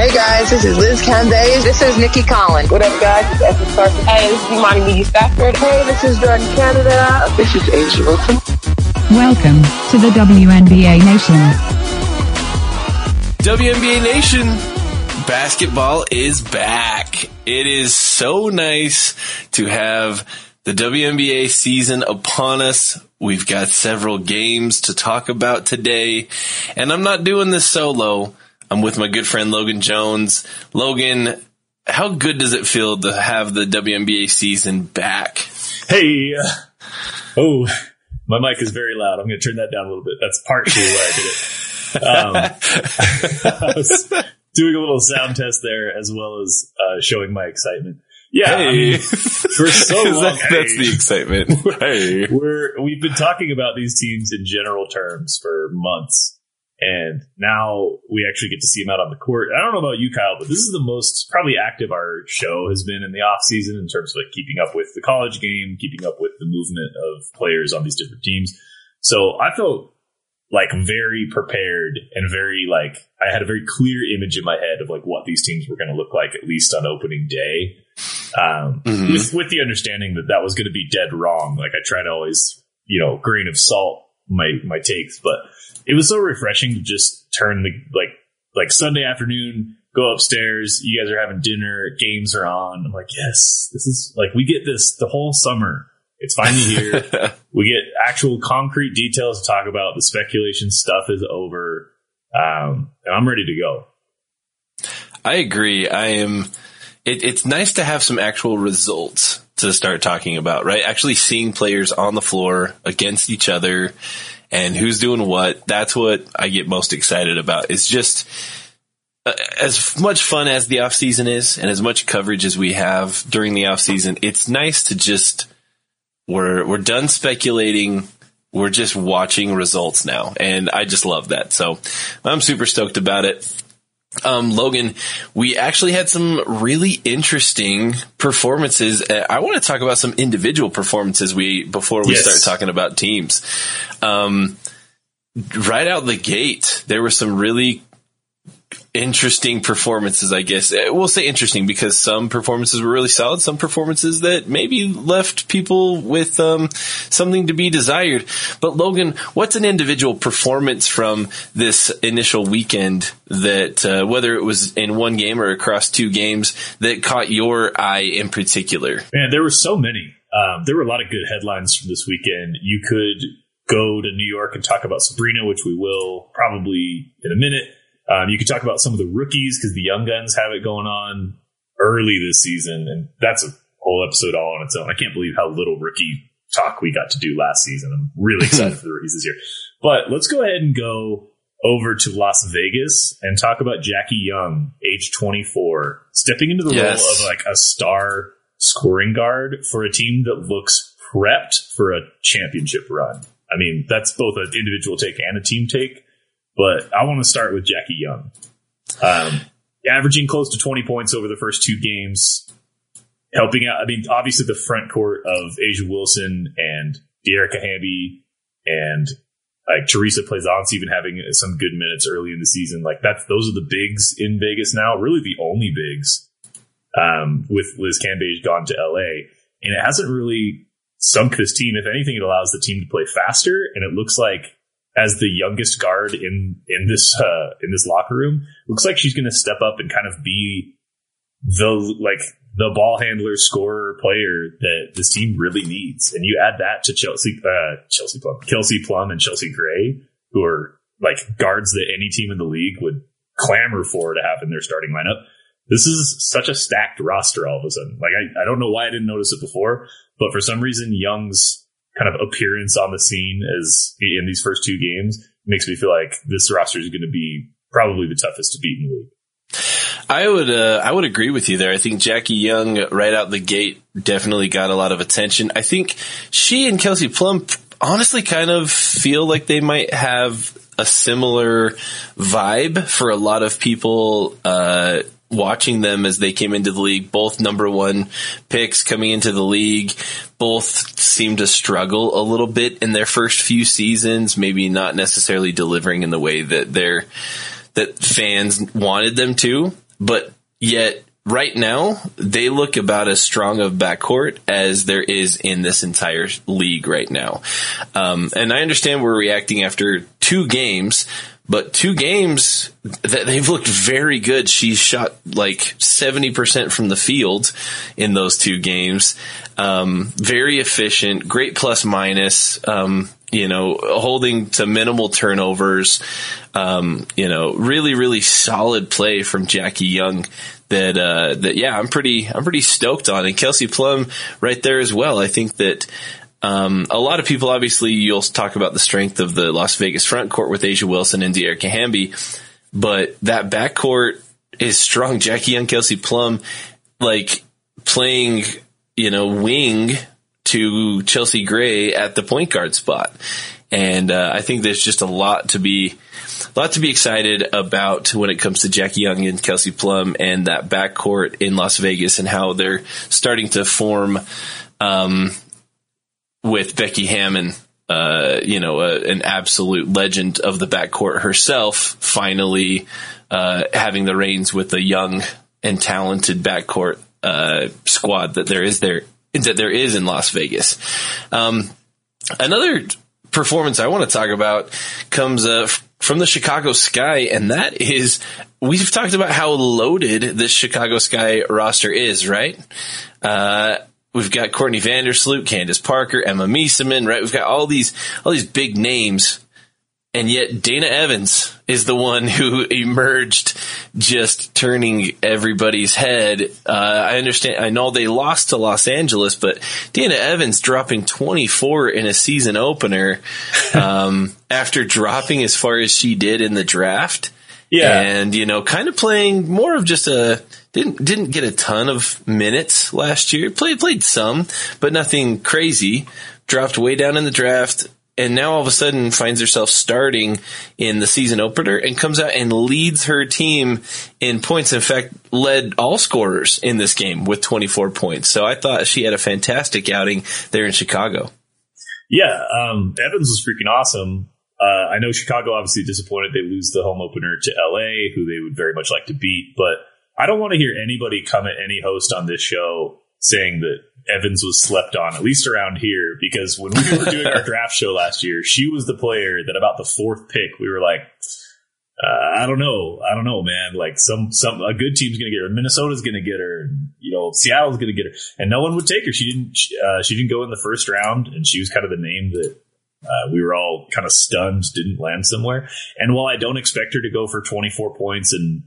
Hey guys, this is Liz Cambage. This is Nikki Collins. What up, guys? It's Esther Carson. Hey, this is Imani McGee-Stafford. Hey, this is Jordan Canada. This is A'ja Wilson. Welcome to the WNBA Nation. WNBA Nation, basketball is back. It is so nice to have the WNBA season upon us. We've got several games to talk about today, and I'm not doing this solo. I'm with my good friend Logan Jones. Logan, how good does it feel to have the WNBA season back? Hey, uh, oh, my mic is very loud. I'm going to turn that down a little bit. That's partially why I did it. Um, I was doing a little sound test there as well as uh, showing my excitement. Yeah, Hey. I mean, for so long, That- that's the excitement. Hey. we're we've been talking about these teams in general terms for months, and now we actually get to see him out on the court. I don't know about you, Kyle, but this is the most probably active our show has been in the off season in terms of like keeping up with the college game, keeping up with the movement of players on these different teams. So I felt like very prepared and very like I had a very clear image in my head of like what these teams were going to look like at least on opening day. Um, Mhm. with with the understanding that that was going to be dead wrong. Like I try to always, you know, grain of salt my my takes, but it was so refreshing to just turn the like like Sunday afternoon, go upstairs. You guys are having dinner, games are on. I'm like, yes, this is like we get this the whole summer. It's finally here. we get actual concrete details to talk about. The speculation stuff is over, um, and I'm ready to go. I agree. I am. It, it's nice to have some actual results to start talking about, right? Actually seeing players on the floor against each other and who's doing what. That's what I get most excited about. It's just uh, as much fun as the off season is and as much coverage as we have during the off season. It's nice to just, we're, we're done speculating. We're just watching results now. And I just love that. So I'm super stoked about it. Um, Logan, we actually had some really interesting performances. Uh, I want to talk about some individual performances we before we Yes. start talking about teams. Um, right out the gate, there were some really interesting performances, I guess. Uh, We'll say interesting because some performances were really solid, some performances that maybe left people with um, something to be desired. But Logan, what's an individual performance from this initial weekend that, uh, whether it was in one game or across two games, that caught your eye in particular? Man, there were so many. Um, there were a lot of good headlines from this weekend. You could go to New York and talk about Sabrina, which we will probably in a minute. Um, you could talk about some of the rookies because the young guns have it going on early this season, and that's a whole episode all on its own. I can't believe how little rookie talk we got to do last season. I'm really excited for the rookies this year. But let's go ahead and go over to Las Vegas and talk about Jackie Young, age 24, stepping into the Yes. role of like a star scoring guard for a team that looks prepped for a championship run. I mean, that's both an individual take and a team take, but I want to start with Jackie Young. Um, averaging close to 20 points over the first two games, helping out. I mean, obviously the front court of A'ja Wilson and Dearica Hamby and like Theresa Plaisance even having some good minutes early in the season. Like that's those are the bigs in Vegas now. Really the only bigs. um, with Liz Cambage gone to LA, and it hasn't really sunk this team. If anything, it allows the team to play faster, and it looks like as the youngest guard in in this uh, in this locker room, looks like she's going to step up and kind of be the like the ball handler, scorer, player that this team really needs. And you add that to Chelsea, uh, Chelsea Plum, Kelsey Plum, and Chelsea Gray, who are like guards that any team in the league would clamor for to have in their starting lineup. This is such a stacked roster all of a sudden. Like I, I don't know why I didn't notice it before, but for some reason, Young's kind of appearance on the scene as in these first two games makes me feel like this roster is going to be probably the toughest to beat in the league. I would uh, I would agree with you there. I think Jackie Young right out the gate definitely got a lot of attention. I think she and Kelsey Plum honestly kind of feel like they might have a similar vibe for a lot of people uh, watching them as they came into the league. Both number one picks coming into the league. Both seem to struggle a little bit in their first few seasons, maybe not necessarily delivering in the way that they're that fans wanted them to, but yet right now they look about as strong of backcourt as there is in this entire league right now. Um, and I understand we're reacting after two games, but two games that they've looked very good. She shot like 70% from the field in those two games. Um, very efficient, great plus minus. Um, you know, holding to minimal turnovers. Um, you know, really, really solid play from Jackie Young. That uh, that yeah, I'm pretty I'm pretty stoked on, and Kelsey Plum right there as well. I think that um, a lot of people, obviously, you'll talk about the strength of the Las Vegas front court with A'ja Wilson and Dearica Hamby, but that backcourt is strong. Jackie Young, Kelsey Plum, like playing, you know, wing to Chelsea Gray at the point guard spot. And uh, I think there's just a lot to be, a lot to be excited about when it comes to Jackie Young and Kelsey Plum and that backcourt in Las Vegas and how they're starting to form um, with Becky Hammon. Uh, you know, uh, an absolute legend of the backcourt herself, finally uh, having the reins with a young and talented backcourt uh, squad that there is there that there is in Las Vegas. Um, another performance I want to talk about comes uh, from the Chicago Sky, and that is we've talked about how loaded this Chicago Sky roster is, right? We've got Courtney Vandersloot, Candace Parker, Emma Meesseman, right? We've got all these all these big names and yet Dana Evans is the one who emerged just turning everybody's head. Uh, I understand, I know they lost to Los Angeles, but Dana Evans dropping 24 in a season opener, um, after dropping as far as she did in the draft. Yeah. And, you know, kind of playing more of just a, didn't, didn't get a ton of minutes last year. Played, played some, but nothing crazy. Dropped way down in the draft and now all of a sudden finds herself starting in the season opener and comes out and leads her team in points. In fact, led all scorers in this game with 24 points. So I thought she had a fantastic outing there in Chicago. Yeah, um, Evans was freaking awesome. Uh, I know Chicago obviously disappointed they lose the home opener to LA, who they would very much like to beat, but I don't want to hear anybody come at any host on this show saying that Evans was slept on, at least around here, because when we were doing our draft show last year, she was the player that about the fourth pick, we were like, uh, I don't know, I don't know, man. Like some some a good team's gonna get her, Minnesota's gonna get her, you know, Seattle's gonna get her, and no one would take her. She didn't. Uh, she didn't go in the first round, and she was kind of the name that uh, we were all kind of stunned didn't land somewhere. And while I don't expect her to go for 24 points and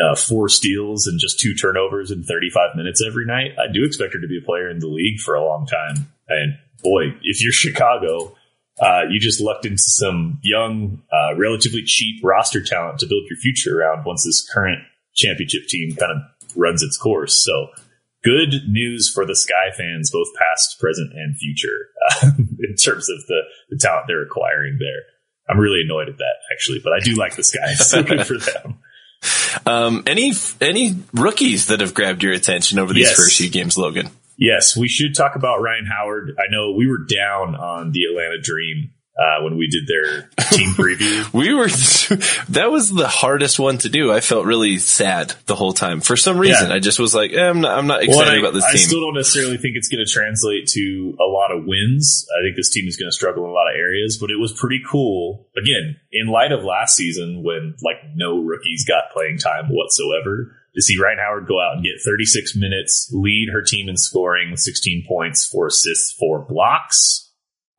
uh, four steals and just two turnovers in 35 minutes every night. I do expect her to be a player in the league for a long time. And boy, if you're Chicago, uh, you just lucked into some young, uh, relatively cheap roster talent to build your future around once this current championship team kind of runs its course. So good news for the Sky fans, both past, present, and future, in terms of the, the talent they're acquiring there. I'm really annoyed at that actually, but I do like the Sky. So good for them. Um, any any rookies that have grabbed your attention over these Yes. first few games, Logan? Yes, we should talk about Rhyne Howard. I know we were down on the Atlanta Dream uh, when we did their team preview. we were that was the hardest one to do. I felt really sad the whole time for some reason. Yeah. I just was like, eh, I'm not. I'm not excited Well, I, about this I team. I still don't necessarily think it's going to translate to a lot of wins. I think this team is going to struggle in a lot of areas, but it was pretty cool. Again, in light of last season when like no rookies got playing time whatsoever, to see Rhyne Howard go out and get 36 minutes, lead her team in scoring 16 points, four assists, four blocks.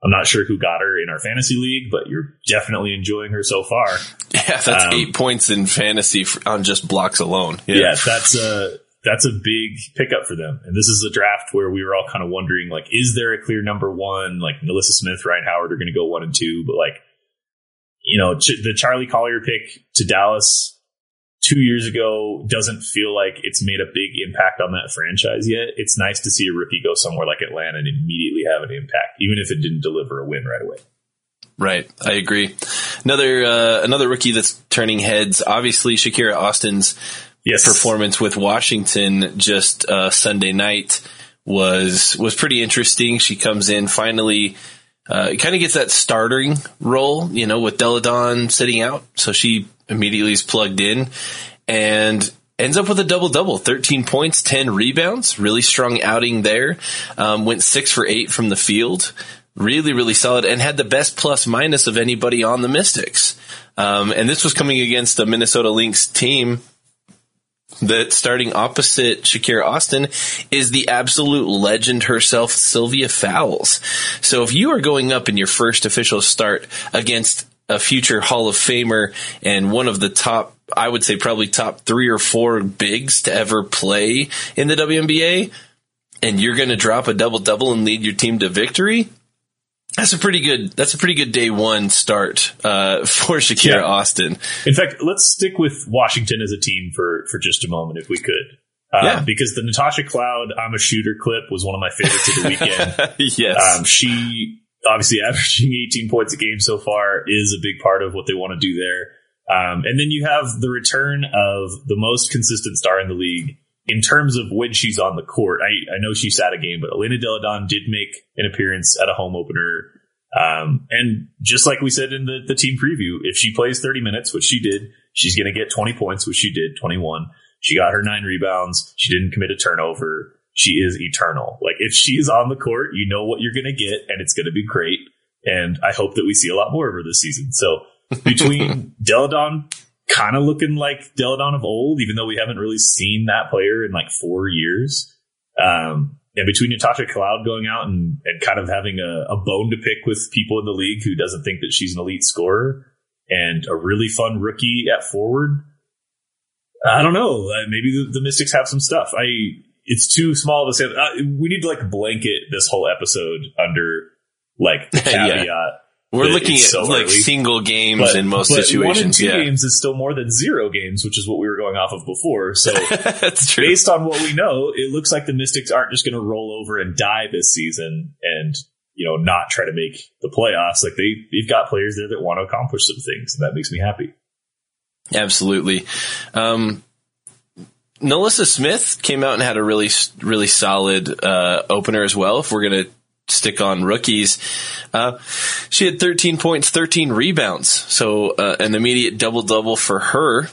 I'm not sure who got her in our fantasy league, but you're definitely enjoying her so far. yeah, that's um, eight points in fantasy on just blocks alone. yeah, that's a that's a big pickup for them. And this is a draft where we were all kind of wondering, like, is there a clear number one? Like NaLyssa Smith, Rhyne Howard are going to go one and two, but like, you know, Ch- the Charli Collier pick to Dallas two years ago doesn't feel like it's made a big impact on that franchise yet. It's nice to see a rookie go somewhere like Atlanta and immediately have an impact, even if it didn't deliver a win right away. Right, I agree. Another uh, another rookie that's turning heads. Obviously, Shakira Austin's Yes. performance with Washington just uh, Sunday night was was pretty interesting. She comes in finally, uh, kind of gets that starting role, you know, with Delle Donne sitting out, so she immediately is plugged in and ends up with a double double 13 points 10 rebounds. Really strong outing there. Um, went six for eight from the field. Really really solid and had the best plus minus of anybody on the mystics. Um, and this was coming against the minnesota lynx team that starting opposite Shakira Austin is the absolute legend herself, Sylvia Fowles. So if you are going up in your first official start against a future Hall of Famer and one of the top, I would say probably top three or four bigs to ever play in the WNBA, and you're going to drop a double double and lead your team to victory, that's a pretty good. That's a pretty good day one start uh, for Shakira Yeah. Austin. In fact, let's stick with Washington as a team for for just a moment, if we could. Uh, Yeah. Because the Natasha Cloud "I'm a shooter" clip was one of my favorites of the weekend. yes. um, she obviously averaging 18 points a game so far is a big part of what they want to do there. Um, and then you have the return of the most consistent star in the league in terms of when she's on the court. I, I know she sat a game, but Elena Delle Donne did make an appearance at a home opener. Um, and just like we said in the, the team preview, if she plays 30 minutes, which she did, she's going to get 20 points, which she did, 21. She got her nine rebounds. She didn't commit a turnover. She is eternal. Like if she's on the court, you know what you're going to get and it's going to be great. And I hope that we see a lot more of her this season. So between Delle Donne kind of looking like Delle Donne of old, even though we haven't really seen that player in like four years. Um, and between Natasha Cloud going out and, and kind of having a, a bone to pick with people in the league who doesn't think that she's an elite scorer and a really fun rookie at forward. I don't know. Uh, maybe the, the Mystics have some stuff. I, it's too small to say. Uh, we need to like blanket this whole episode under like the Yeah. caveat. We're looking at so like early. single games But, in most but One and situations. two Yeah, games is still more than zero games, which is what we were going off of before. So that's true. based on what we know, it looks like the Mystics aren't just going to roll over and die this season and you know not try to make the playoffs. Like they they've got players there that want to accomplish some things, and that makes me happy. Absolutely. Um, NaLyssa Smith came out and had a really, really solid uh, opener as well. If we're going to stick on rookies, uh, she had 13 points, 13 rebounds. So uh, an immediate double double for her.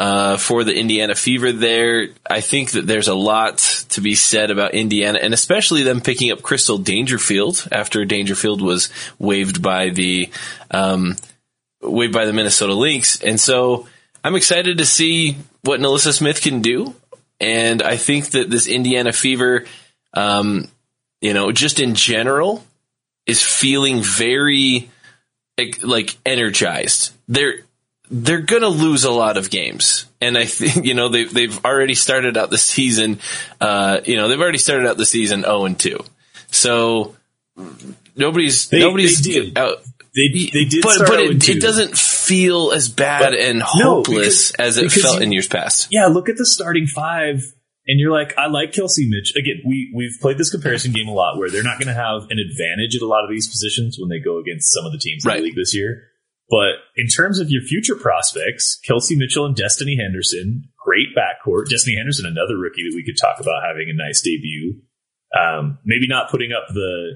Uh, for the Indiana Fever there, I think that there's a lot to be said about Indiana and especially them picking up Crystal Dangerfield after Dangerfield was waived by the, um, waived by the Minnesota Lynx. And so I'm excited to see what NaLyssa Smith can do. And I think that this Indiana Fever, um, you know, just in general, is feeling very like, like energized. They're they're gonna lose a lot of games, and I think you know they they've already started out the season. Uh, you know, they've already started out the season zero and two. So nobody's They- nobody's they out. They they did, but start but 0 it, it doesn't feel as bad But- and no, hopeless because- as it felt you- in years past. Yeah, look at the starting five, and you're like, I like Kelsey Mitch. Again, we we've played this comparison game a lot, where they're not going to have an advantage at a lot of these positions when they go against some of the teams in Right. the league this year. But in terms of your future prospects, Kelsey Mitchell and Destiny Henderson, great backcourt. Destiny Henderson, another rookie that we could talk about having a nice debut. Um, maybe not putting up the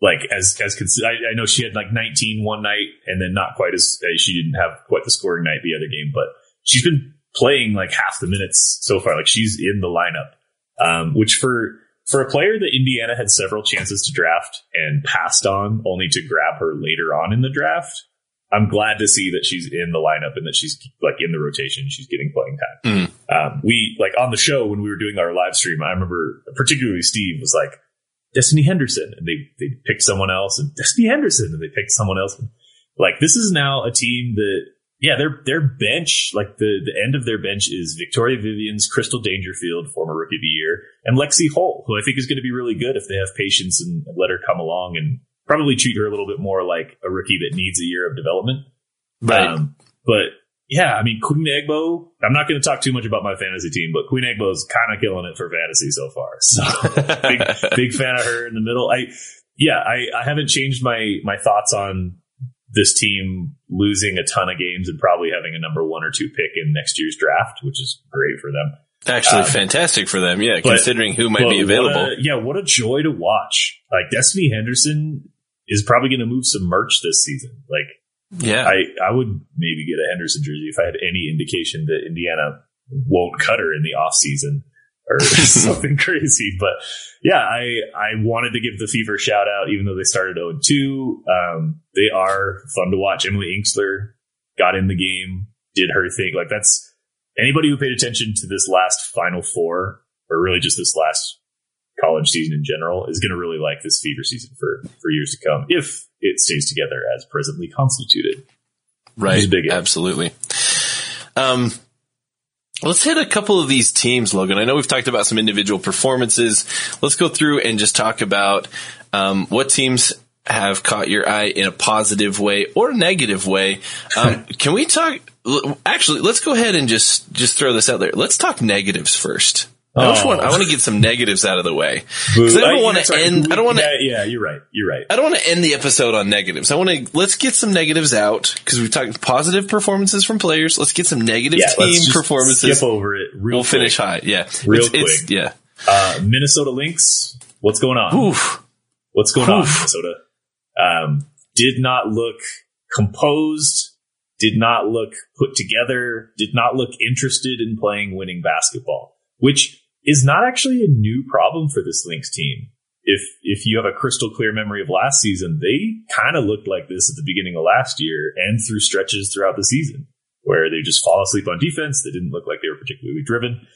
like as as cons- I, I know she had like 19 one night and then not quite as uh, she didn't have quite the scoring night the other game, but she's been playing like half the minutes so far. Like she's in the lineup, um, which for for a player that Indiana had several chances to draft and passed on, only to grab her later on in the draft. I'm glad to see that she's in the lineup and that she's like in the rotation. She's getting playing time. Um, we like on the show when we were doing our live stream. I remember particularly Steve was like Destiny Henderson, and they they picked someone else, and Destiny Henderson, and they picked someone else. Like this is now a team that yeah, their their bench, like the the end of their bench is Victoria Vivians, Crystal Dangerfield, former rookie of the year, and Lexi Hull, who I think is going to be really good if they have patience and let her come along and probably treat her a little bit more like a rookie that needs a year of development. Right. Um, but yeah, I mean Queen Egbo. I'm not going to talk too much about my fantasy team, but Queen Egbo is kind of killing it for fantasy so far. So big big fan of her in the middle. I yeah, I, I haven't changed my my thoughts on this team losing a ton of games and probably having a number one or two pick in next year's draft, which is great for them. Actually, Um, fantastic for them. Yeah, but- considering who might be available. what a- yeah, what a joy to watch. Like Destiny Henderson is probably going to move some merch this season. Like yeah. I, I would maybe get a Henderson jersey if I had any indication that Indiana won't cut her in the off season or something crazy. But yeah, I, I wanted to give the Fever a shout out, even though they started 0 2. Um, they are fun to watch. Emily Engstler got in the game, did her thing. Like that's anybody who paid attention to this last Final Four, or really just this last college season in general, is going to really like this Fever season for for years to come if it stays together as presently constituted. Right. Big. Absolutely. Um, let's hit a couple of these teams, Logan. I know we've talked about some individual performances. Let's go through and just talk about um, what teams have caught your eye in a positive way or negative way. Um, can we talk? Actually, let's go ahead and just just throw this out there. Let's talk negatives first. I just Oh. want I want to get some negatives out of the way because I don't want to right. end. I don't want to Yeah, yeah, you're right. You're right. I don't want to end the episode on negatives. I want to let's get some negatives out because we've talked positive performances from players. Let's get some negative Yeah, team just performances. Skip over it. Real we'll finish high. Yeah, Real It's- it's- quick. yeah. Uh, Minnesota Lynx. What's going on? Oof. What's going on, Minnesota? Um, did not look composed. Did not look put together. Did not look interested in playing winning basketball, which is not actually a new problem for this Lynx team. If if you have a crystal clear memory of last season, they kind of looked like this at the beginning of last year and through stretches throughout the season where they just fall asleep on defense. They didn't look like they were particularly driven.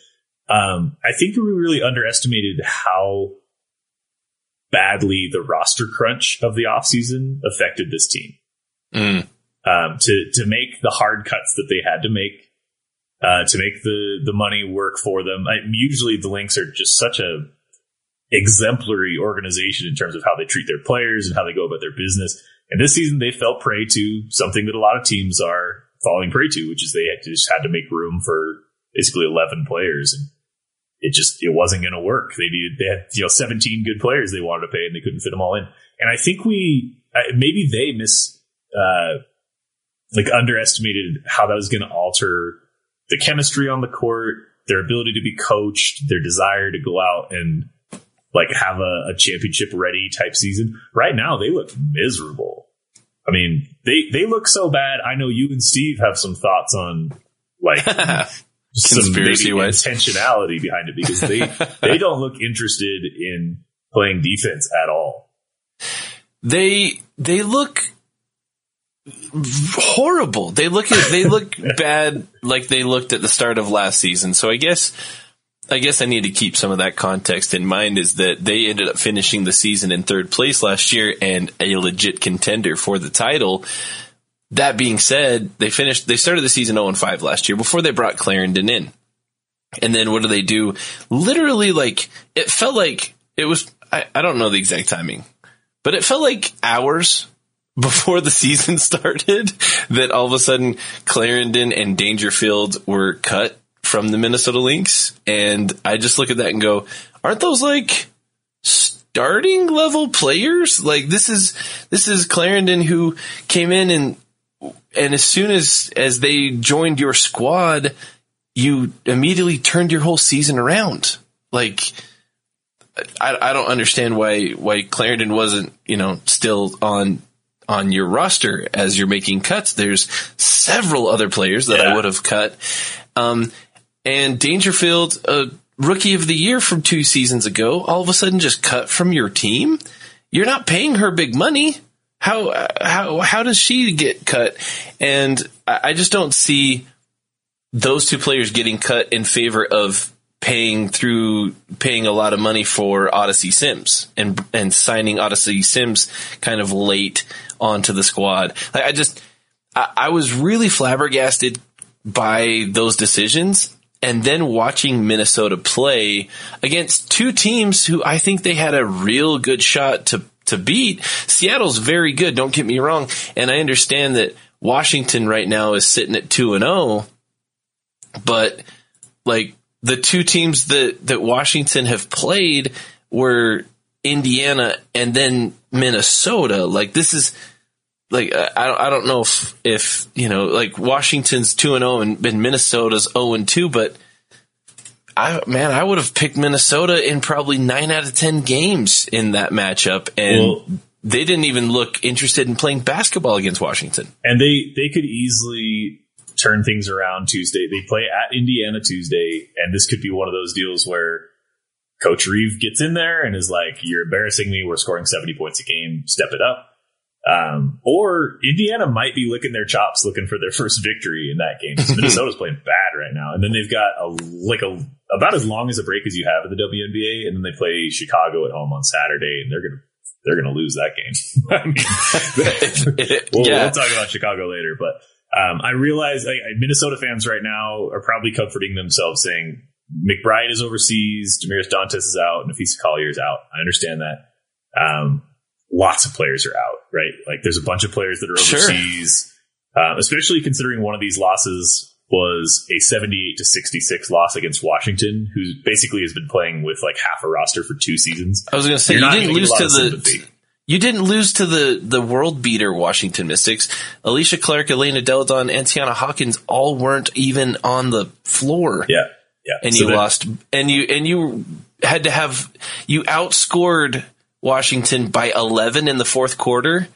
Um, I think we really underestimated how badly the roster crunch of the offseason affected this team. Mm. Um, to to make the hard cuts that they had to make, uh, to make the the money work for them. I, usually, the Lynx are just such a exemplary organization in terms of how they treat their players and how they go about their business. And this season, they fell prey to something that a lot of teams are falling prey to, which is they had just had to make room for basically eleven players, and it just it wasn't going to work. They needed they had you know seventeen good players they wanted to pay, and they couldn't fit them all in. And I think we maybe they miss uh, like underestimated how that was going to alter the chemistry on the court, their ability to be coached, their desire to go out and like have a, a championship ready type season. Right now, they look miserable. I mean, they they look so bad. I know you and Steve have some thoughts on like some Conspiracy maybe intentionality behind it because they they don't look interested in playing defense at all. They they look horrible. They look at, they look bad like they looked at the start of last season. So I guess I guess I need to keep some of that context in mind is that they ended up finishing the season in third place last year and a legit contender for the title. That being said, they finished they started the season 0 5 last year before they brought Clarendon in. And then what do they do? Literally like it felt like it was I, I don't know the exact timing, but it felt like hours before the season started that all of a sudden Clarendon and Dangerfield were cut from the Minnesota Lynx. And I just look at that and go, aren't those like starting level players? Like this is, this is Clarendon who came in and, and as soon as, as they joined your squad, you immediately turned your whole season around. Like, I, I don't understand why why Clarendon wasn't you know still on on your roster as you're making cuts. There's several other players that I would have cut. Um, and Dangerfield, a rookie of the year from two seasons ago, all of a sudden just cut from your team. You're not paying her big money. How how how does she get cut? And I just don't see those two players getting cut in favor of paying through paying a lot of money for Odyssey Sims and and signing Odyssey Sims kind of late onto the squad. Like I just I, I was really flabbergasted by those decisions and then watching Minnesota play against two teams who I think they had a real good shot to to beat. Seattle's very good, don't get me wrong, and I understand that Washington right now is sitting at 2 and 0, but like the two teams that that Washington have played were Indiana and then Minnesota. Like this is like I don't I don't know if if you know like Washington's two and zero and, and Minnesota's zero and two, but I man I would have picked Minnesota in probably nine out of ten games in that matchup, and Well- they didn't even look interested in playing basketball against Washington. and they they could easily turn things around Tuesday. They play at Indiana Tuesday, and this could be one of those deals where Coach Reeve gets in there and is like, "You're embarrassing me. We're scoring 70 points a game. Step it up." Um, or Indiana might be licking their chops, looking for their first victory in that game. Minnesota's playing bad right now, and then they've got a like a about as long as a break as you have in the WNBA, and then they play Chicago at home on Saturday, and they're gonna they're gonna lose that game. I mean, we'll, yeah, we'll talk about Chicago later, but um, I realize like, Minnesota fans right now are probably comforting themselves saying McBride is overseas, Damiris Dantas is out, and Napheesa Collier is out. I understand that. Um, lots of players are out, right? Like there's a bunch of players that are Sure. overseas, uh, especially considering one of these losses was a 78 to 66 loss against Washington, who basically has been playing with like half a roster for two seasons. I was going to say You're you not didn't lose to the sympathy. You didn't lose to the the world beater Washington Mystics. Alysha Clark, Elena Delle Donne, and Tianna Hawkins all weren't even on the floor. Yeah. Yeah. and So you lost and you and you had to have you outscored Washington by 11 in the fourth quarter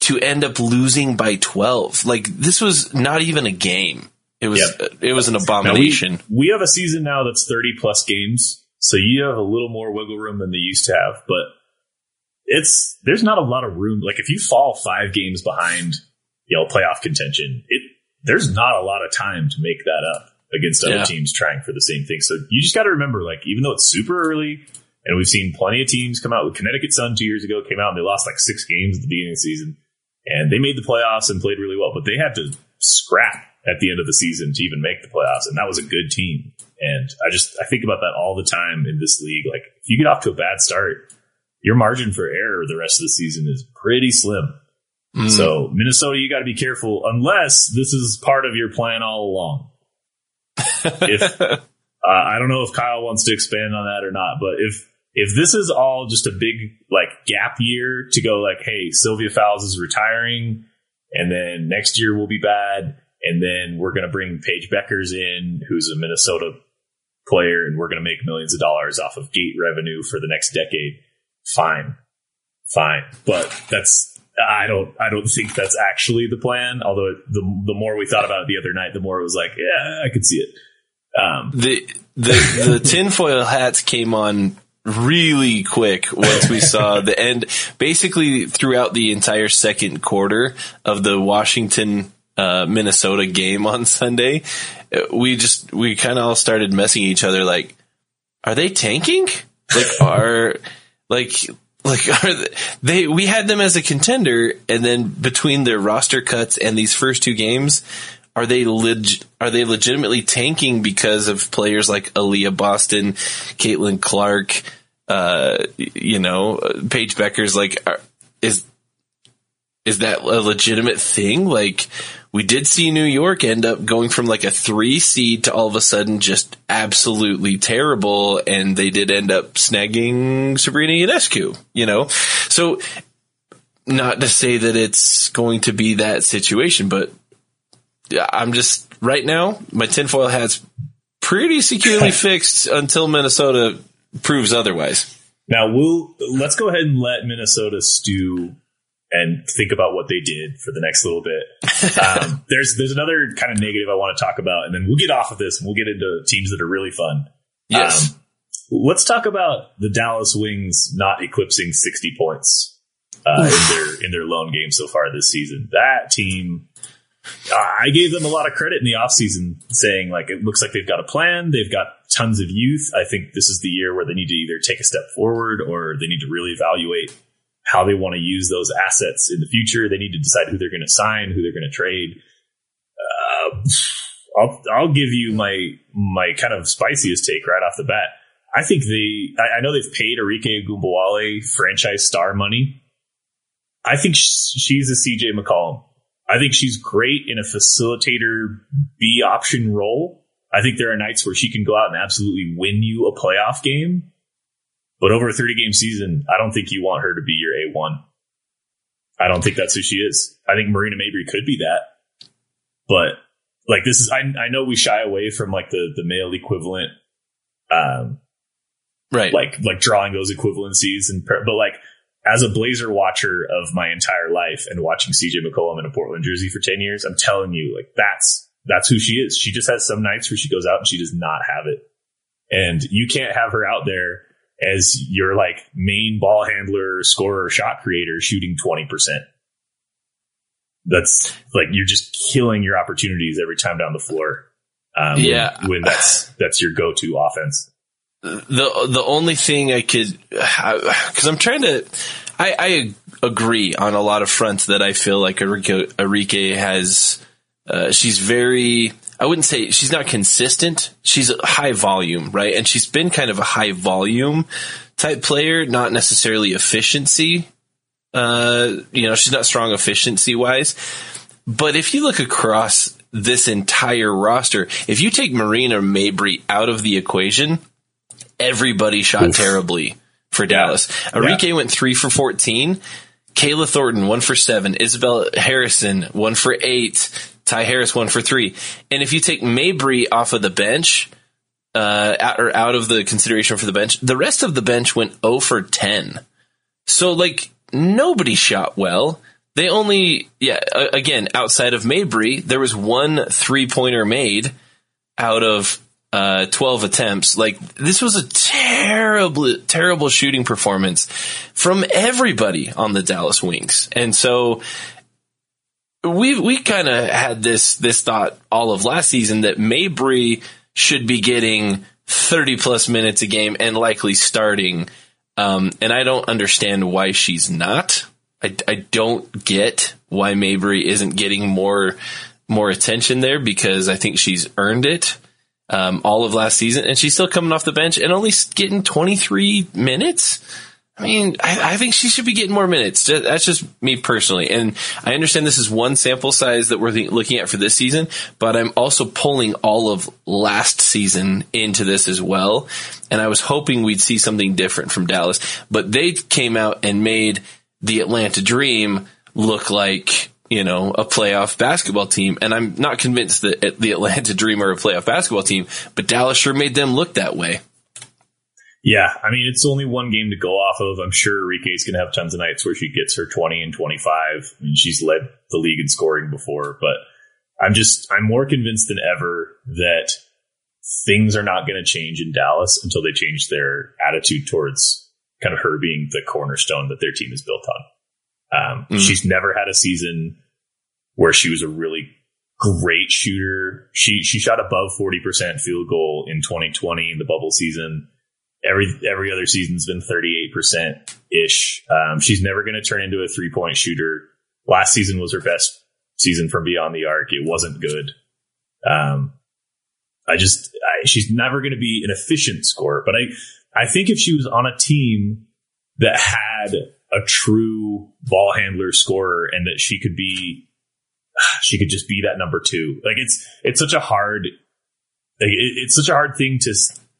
to end up losing by 12 like this was not even a game it was Yep. it was an Now, we- abomination we, have a season now that's 30 plus games, so you have a little more wiggle room than they used to have, but it's there's not a lot of room. Like if you fall five games behind, you know, playoff contention, it there's not a lot of time to make that up against other Yeah. teams trying for the same thing. So you just got to remember, like, even though it's super early, and we've seen plenty of teams come out with Connecticut Sun two years ago came out and they lost like six games at the beginning of the season, and they made the playoffs and played really well, but they had to scrap at the end of the season to even make the playoffs, and that was a good team. And I just I think about that all the time in this league. Like if you get off to a bad start, your margin for error the rest of the season is pretty slim. Mm. So Minnesota, you got to be careful unless this is part of your plan all along. if uh, I don't know if Kyle wants to expand on that or not, but if if this is all just a big like gap year to go like, hey, Sylvia Fowles is retiring, and then next year will be bad, and then we're going to bring Paige Bueckers in, who's a Minnesota player, and we're going to make millions of dollars off of gate revenue for the next decade. Fine, fine, but that's I don't I don't think that's actually the plan. Although the the more we thought about it the other night, the more it was like, yeah, I could see it. Um, the the the tinfoil hats came on really quick once we saw the end basically throughout the entire second quarter of the Washington uh, Minnesota game on Sunday we just we kind of all started messing each other like are they tanking like are like like are they, they we had them as a contender and then between their roster cuts and these first two games are they leg- are they legitimately tanking because of players like Aaliyah Boston, Caitlin Clark, uh, you know, Paige Bueckers like are, is is that a legitimate thing? Like we did see New York end up going from like a three seed to all of a sudden just absolutely terrible, and they did end up snagging Sabrina Ionescu. You know, so not to say that it's going to be that situation, but yeah, I'm just right now my tinfoil hat's pretty securely fixed until Minnesota proves otherwise. Now we'll let's go ahead and let Minnesota stew and think about what they did for the next little bit. Um, there's there's another kind of negative I want to talk about, and then we'll get off of this and we'll get into teams that are really fun. Yes. Um, let's talk about the Dallas Wings not eclipsing 60 points uh, in their in their lone game so far this season. That team, I gave them a lot of credit in the offseason, saying like it looks like they've got a plan, they've got tons of youth. I think this is the year where they need to either take a step forward or they need to really evaluate how they want to use those assets in the future. They need to decide who they're going to sign, who they're going to trade. Uh, I'll I'll give you my my kind of spiciest take right off the bat. I think the I, I know they've paid Arike Ogunbowale franchise star money. I think she's a CJ McCollum. I think she's great in a facilitator B option role. I think there are nights where she can go out and absolutely win you a playoff game. But over a 30 game season, I don't think you want her to be your A1. I don't think that's who she is. I think Marina Mabrey could be that. But like this is, I, I know we shy away from like the, the male equivalent, um, right. like, like drawing those equivalencies and, but like as a Blazer watcher of my entire life and watching CJ McCollum in a Portland jersey for 10 years, I'm telling you, like that's, that's who she is. She just has some nights where she goes out and she does not have it. And you can't have her out there as your like main ball handler, scorer, shot creator shooting 20%. That's like you're just killing your opportunities every time down the floor. Um, Yeah. When, when that's, that's your go to offense. the the only thing I could because I'm trying to I, I agree on a lot of fronts that I feel like Arike, Arike has uh, she's very I wouldn't say she's not consistent she's a high volume right and she's been kind of a high volume type player not necessarily efficiency uh you know she's not strong efficiency wise but if you look across this entire roster if you take Marina Mabrey out of the equation everybody shot terribly for Dallas. Arike went three for 14. Kayla Thornton, one for seven. Isabelle Harrison, one for eight. Ty Harris, one for three. And if you take Mabrey off of the bench, uh, out- or out of the consideration for the bench, the rest of the bench went 0 for 10. So like nobody shot well. They only, yeah, again, outside of Mabrey, there was one three pointer made out of uh, 12 attempts. Like this was a terrible, terrible shooting performance from everybody on the Dallas Wings. And so we, we kind of had this, this thought all of last season that Mabrey should be getting 30 plus minutes a game and likely starting. Um, and I don't understand why she's not. I, I don't get why Mabrey isn't getting more, more attention there because I think she's earned it um, all of last season, and she's still coming off the bench and only getting 23 minutes. I mean, I, I think she should be getting more minutes. That's just me personally. And I understand this is one sample size that we're looking at for this season, but I'm also pulling all of last season into this as well. And I was hoping we'd see something different from Dallas, but they came out and made the Atlanta Dream look like you know, a playoff basketball team. And I'm not convinced that the Atlanta Dream are a playoff basketball team, but Dallas sure made them look that way. Yeah, I mean, it's only one game to go off of. I'm sure Arike's going to have tons of nights where she gets her 20 and 25. I mean, she's led the league in scoring before, but I'm just, I'm more convinced than ever that things are not going to change in Dallas until they change their attitude towards kind of her being the cornerstone that their team is built on. Um, Mm. She's never had a season where she was a really great shooter. She she shot above forty percent field goal in 2020 in the bubble season. Every every other season's been 38 percent ish. Um, she's never going to turn into a three point shooter. Last season was her best season from beyond the arc. It wasn't good. Um, I just I, she's never going to be an efficient scorer. But I I think if she was on a team that had a true ball handler scorer and that she could be she could just be that number two. Like it's it's such a hard like it, it's such a hard thing to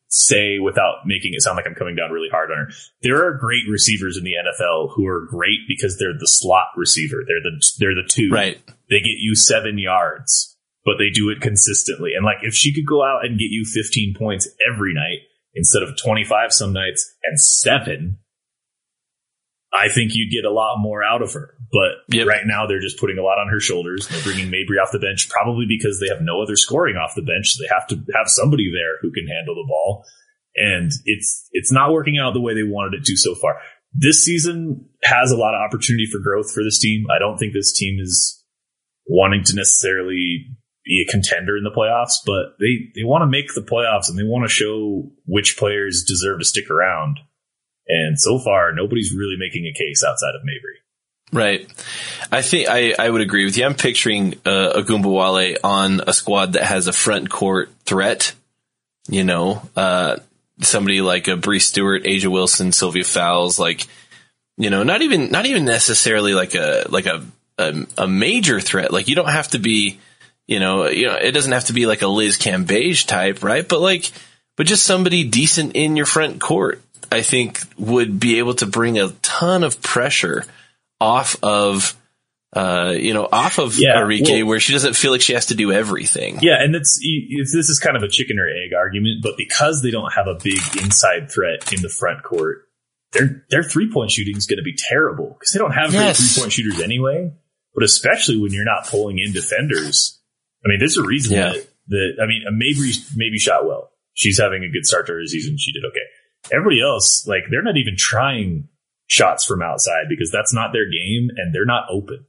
say without making it sound like I'm coming down really hard on her. There are great receivers in the NFL who are great because they're the slot receiver. They're the they're the two. Right. They get you 7 yards, but they do it consistently. And like if she could go out and get you 15 points every night instead of 25 some nights and seven, I think you'd get a lot more out of her. But Yep. right now, they're just putting a lot on her shoulders. They're bringing Mabrey off the bench, probably because they have no other scoring off the bench. So they have to have somebody there who can handle the ball. And it's it's not working out the way they wanted it to so far. This season has a lot of opportunity for growth for this team. I don't think this team is wanting to necessarily be a contender in the playoffs, but they, they want to make the playoffs and they want to show which players deserve to stick around. And so far, nobody's really making a case outside of Mabrey. Right. I think I, I would agree with you. I'm picturing uh, Ogunbowale on a squad that has a front court threat. You know, uh, somebody like a Bree Stewart, A'ja Wilson, Sylvia Fowles, like, you know, not even, not even necessarily like a, like a, a, a major threat. Like you don't have to be, you know, you know, it doesn't have to be like a Liz Cambage type, right? But like, but just somebody decent in your front court, I think would be able to bring a ton of pressure off of, uh, you know, off of Yeah, Arike, well- where she doesn't feel like she has to do everything. Yeah, and it's, it's this is kind of a chicken or egg argument, but because they don't have a big inside threat in the front court, their their three point shooting is going to be terrible because they don't have great Yes. three point shooters anyway. But especially when you're not pulling in defenders, I mean, there's a reason Yeah. that, that I mean, maybe maybe shot well. She's having a good start to her season. She did okay. Everybody else, like, they're not even trying shots from outside because that's not their game, and they're not open.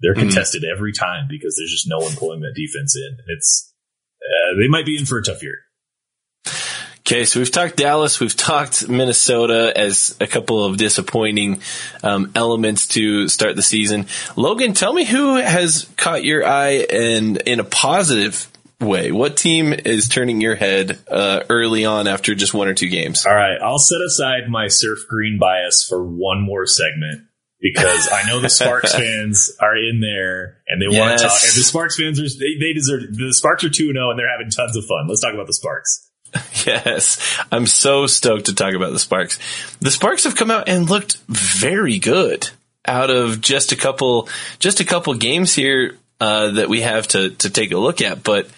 They're Mhm. contested every time because there's just no one pulling that defense in. It's uh, they might be in for a tough year. Okay, so we've talked Dallas, we've talked Minnesota as a couple of disappointing um, elements to start the season. Logan, tell me who has caught your eye and in a positive way. What team is turning your head uh, early on after just one or two games? All right, I'll set aside my surf green bias for one more segment because I know the Sparks fans are in there and they want to talk. And the Sparks fans are they, they deserve the Sparks are two zero and they're having tons of fun. Let's talk about the Sparks. Yes, I'm so stoked to talk about the Sparks. The Sparks have come out and looked very good out of just a couple, just a couple games here uh, that we have to to take a look at. But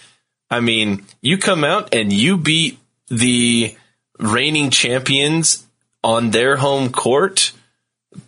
I mean, you come out and you beat the reigning champions on their home court.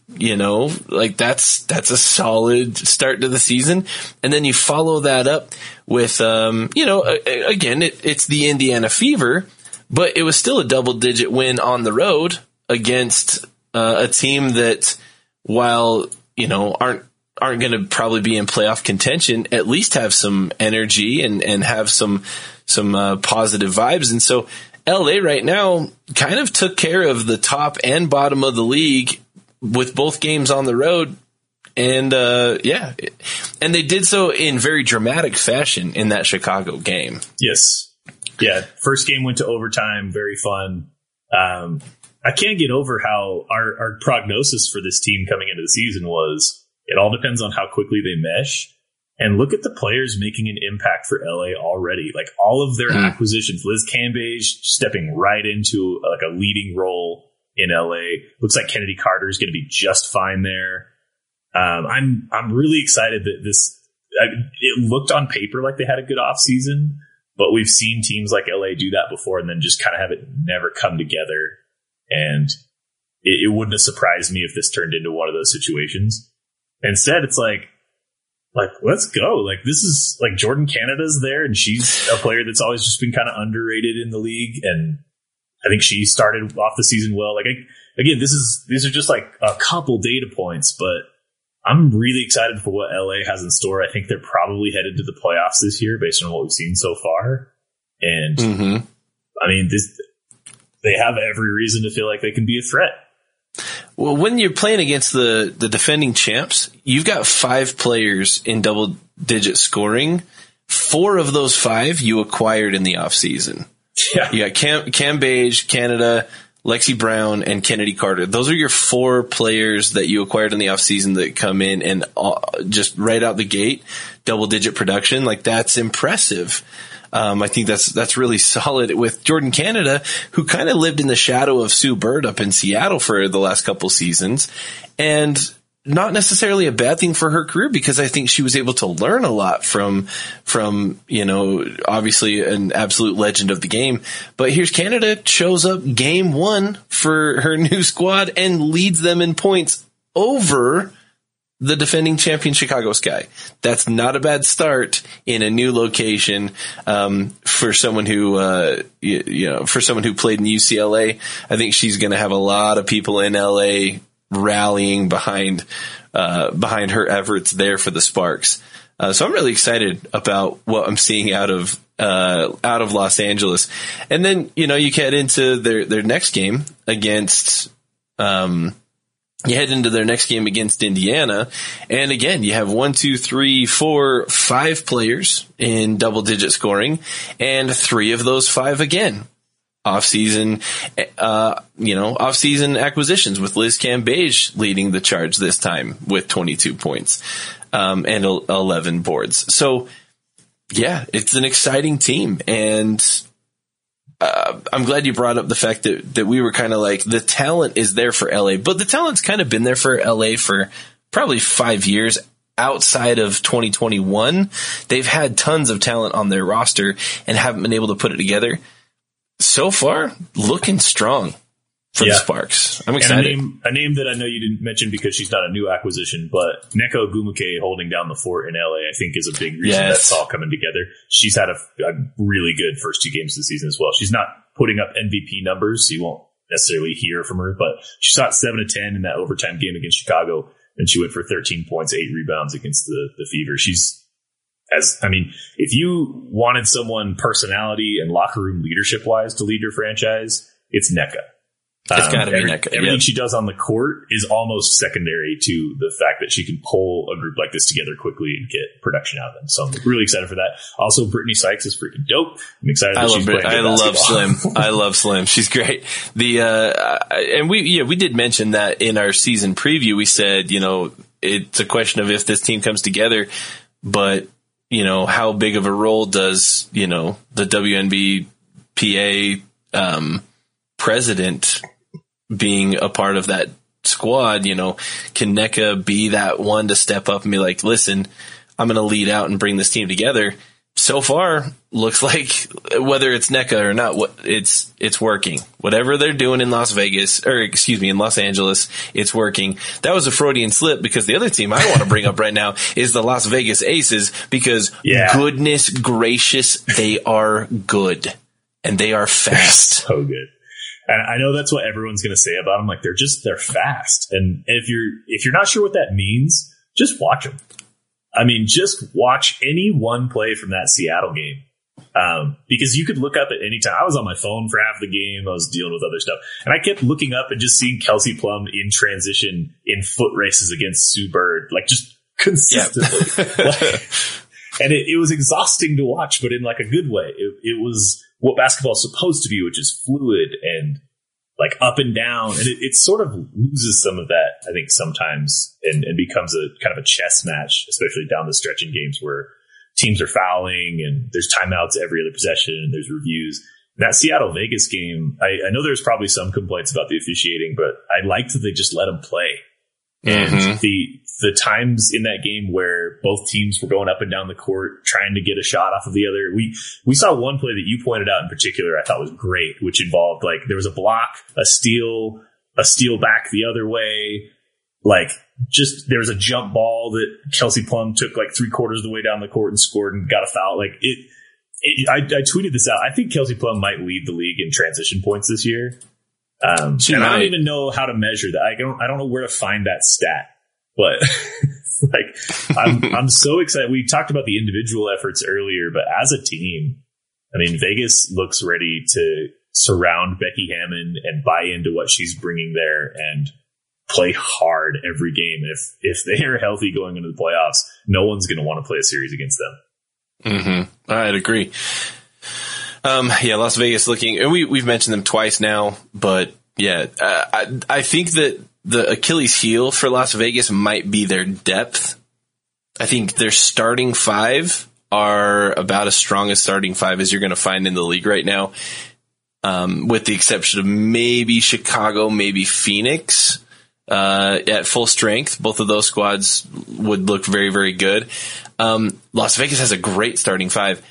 You know, like that's that's a solid start to the season, and then you follow that up with, um, you know, again, it, it's the Indiana Fever, but it was still a double digit win on the road against uh, a team that, while you know, aren't aren't going to probably be in playoff contention, at least have some energy and and have some some uh, positive vibes, and so. LA right now kind of took care of the top and bottom of the league with both games on the road. And, uh, yeah, and they did so in very dramatic fashion in that Chicago game. Yes, yeah. First game went to overtime. Very fun. Um, I can't get over how our, our prognosis for this team coming into the season was. It all depends on how quickly they mesh. And look at the players making an impact for LA already. Like all of their acquisitions, Liz Cambage stepping right into like a leading role in LA. Looks like Kennedy Carter is going to be just fine there. Um, I'm I'm really excited that this. I, it looked on paper like they had a good off season, but we've seen teams like LA do that before and then just kind of have it never come together. And it, it wouldn't have surprised me if this turned into one of those situations. Instead, it's like, like let's go. Like this is like Jordan Canada's there, and she's a player that's always just been kind of underrated in the league. And I think she started off the season well. Like I, again, this is these are just like a couple data points, but I'm really excited for what LA has in store. I think they're probably headed to the playoffs this year based on what we've seen so far. And Mm-hmm. I mean, this they have every reason to feel like they can be a threat. Well, when you're playing against the, the defending champs, you've got five players in double digit scoring. Four of those five you acquired in the offseason. Yeah. You got Cam, Cambage, Canada, Lexie Brown, and Kennedy Carter. Those are your four players that you acquired in the offseason that come in and uh, just right out the gate, double digit production. Like that's impressive. Um, I think that's that's really solid with Jordan Canada, who kind of lived in the shadow of Sue Bird up in Seattle for the last couple seasons, and not necessarily a bad thing for her career because I think she was able to learn a lot from, from, you know, obviously an absolute legend of the game. But here's Canada shows up game one for her new squad and leads them in points over the defending champion Chicago Sky. That's not a bad start in a new location um, for someone who uh, you, you, know for someone who played in UCLA. I think she's going to have a lot of people in LA rallying behind uh, behind her efforts there for the Sparks. Uh, so I'm really excited about what I'm seeing out of uh, out of Los Angeles. And then you know you get into their their next game against. Um, you head into their next game against Indiana. And again, you have one, two, three, four, five players in double digit scoring and three of those five again. Off season, uh, you know, off season acquisitions with Liz Cambage leading the charge this time with 22 points, um, and 11 boards. So yeah, it's an exciting team and uh, I'm glad you brought up the fact that, that we were kind of like the talent is there for LA, but the talent's kind of been there for LA for probably five years outside of 2021. They've had tons of talent on their roster and haven't been able to put it together. So far, looking strong for yeah. the Sparks. I'm excited. A name, a name, that I know you didn't mention because she's not a new acquisition, but Nneka Ogwumike holding down the fort in LA, I think is a big reason yes. that's all coming together. She's had a, a, really good first two games of the season as well. She's not putting up MVP numbers, so you won't necessarily hear from her, but she shot seven to 10 in that overtime game against Chicago, and she went for 13 points, eight rebounds against the, the Fever. She's as I mean, if you wanted someone personality and locker room leadership wise to lead your franchise, it's Nneka. It's um, got to be every, Everything yep. she does on the court is almost secondary to the fact that she can pull a group like this together quickly and get production out of them. So I'm really excited for that. Also, Brittney Sykes is freaking dope. I'm excited. I love Brit- I love Slim. I love Slim. She's great. The uh, and we yeah we did mention that in our season preview. We said you know it's a question of if this team comes together, but you know how big of a role does you know the WNBPA um, president being a part of that squad, you know, can Nneka be that one to step up and be like, listen, I'm going to lead out and bring this team together. So far, looks like whether it's Nneka or not, what it's it's working. Whatever they're doing in Las Vegas, or excuse me, in Los Angeles, it's working. That was a Freudian slip because the other team I want to bring up right now is the Las Vegas Aces because yeah. goodness gracious, they are good and they are fast. so good. And I know that's what everyone's going to say about them. Like they're just they're fast, and if you're if you're not sure what that means, just watch them. I mean, just watch any one play from that Seattle game. Um, because you could look up at any time. I was on my phone for half the game. I was dealing with other stuff, and I kept looking up and just seeing Kelsey Plum in transition in foot races against Sue Bird, like just consistently. Like, and it, it, was exhausting to watch, but in like a good way. It, it was what basketball is supposed to be, which is fluid and like up and down. And it, it, sort of loses some of that, I think, sometimes and, and becomes a kind of a chess match, especially down the stretch in games where teams are fouling and there's timeouts every other possession and there's reviews. That Seattle Vegas game, I, I know there's probably some complaints about the officiating, but I liked that they just let them play. And mm-hmm. the the times in that game where both teams were going up and down the court trying to get a shot off of the other, we we saw one play that you pointed out in particular I thought was great, which involved like there was a block, a steal, a steal back the other way, like just there was a jump ball that Kelsey Plum took like three quarters of the way down the court and scored and got a foul. Like it, it I, I tweeted this out. I think Kelsey Plum might lead the league in transition points this year. Um, and I don't even know how to measure that. I don't, I don't know where to find that stat, but like, I'm, I'm so excited. We talked about the individual efforts earlier, but as a team, I mean, Vegas looks ready to surround Becky Hammon and buy into what she's bringing there and play hard every game. If, if they are healthy going into the playoffs, no one's going to want to play a series against them. Mm-hmm. I'd agree. Um, yeah, Las Vegas looking, and we, we've mentioned them twice now, but yeah, uh, I, I think that the Achilles heel for Las Vegas might be their depth. I think their starting five are about as strong as starting five as you're going to find in the league right now. Um, with the exception of maybe Chicago, maybe Phoenix. uh, at full strength. Both of those squads would look very, very good. Um, Las Vegas has a great starting five.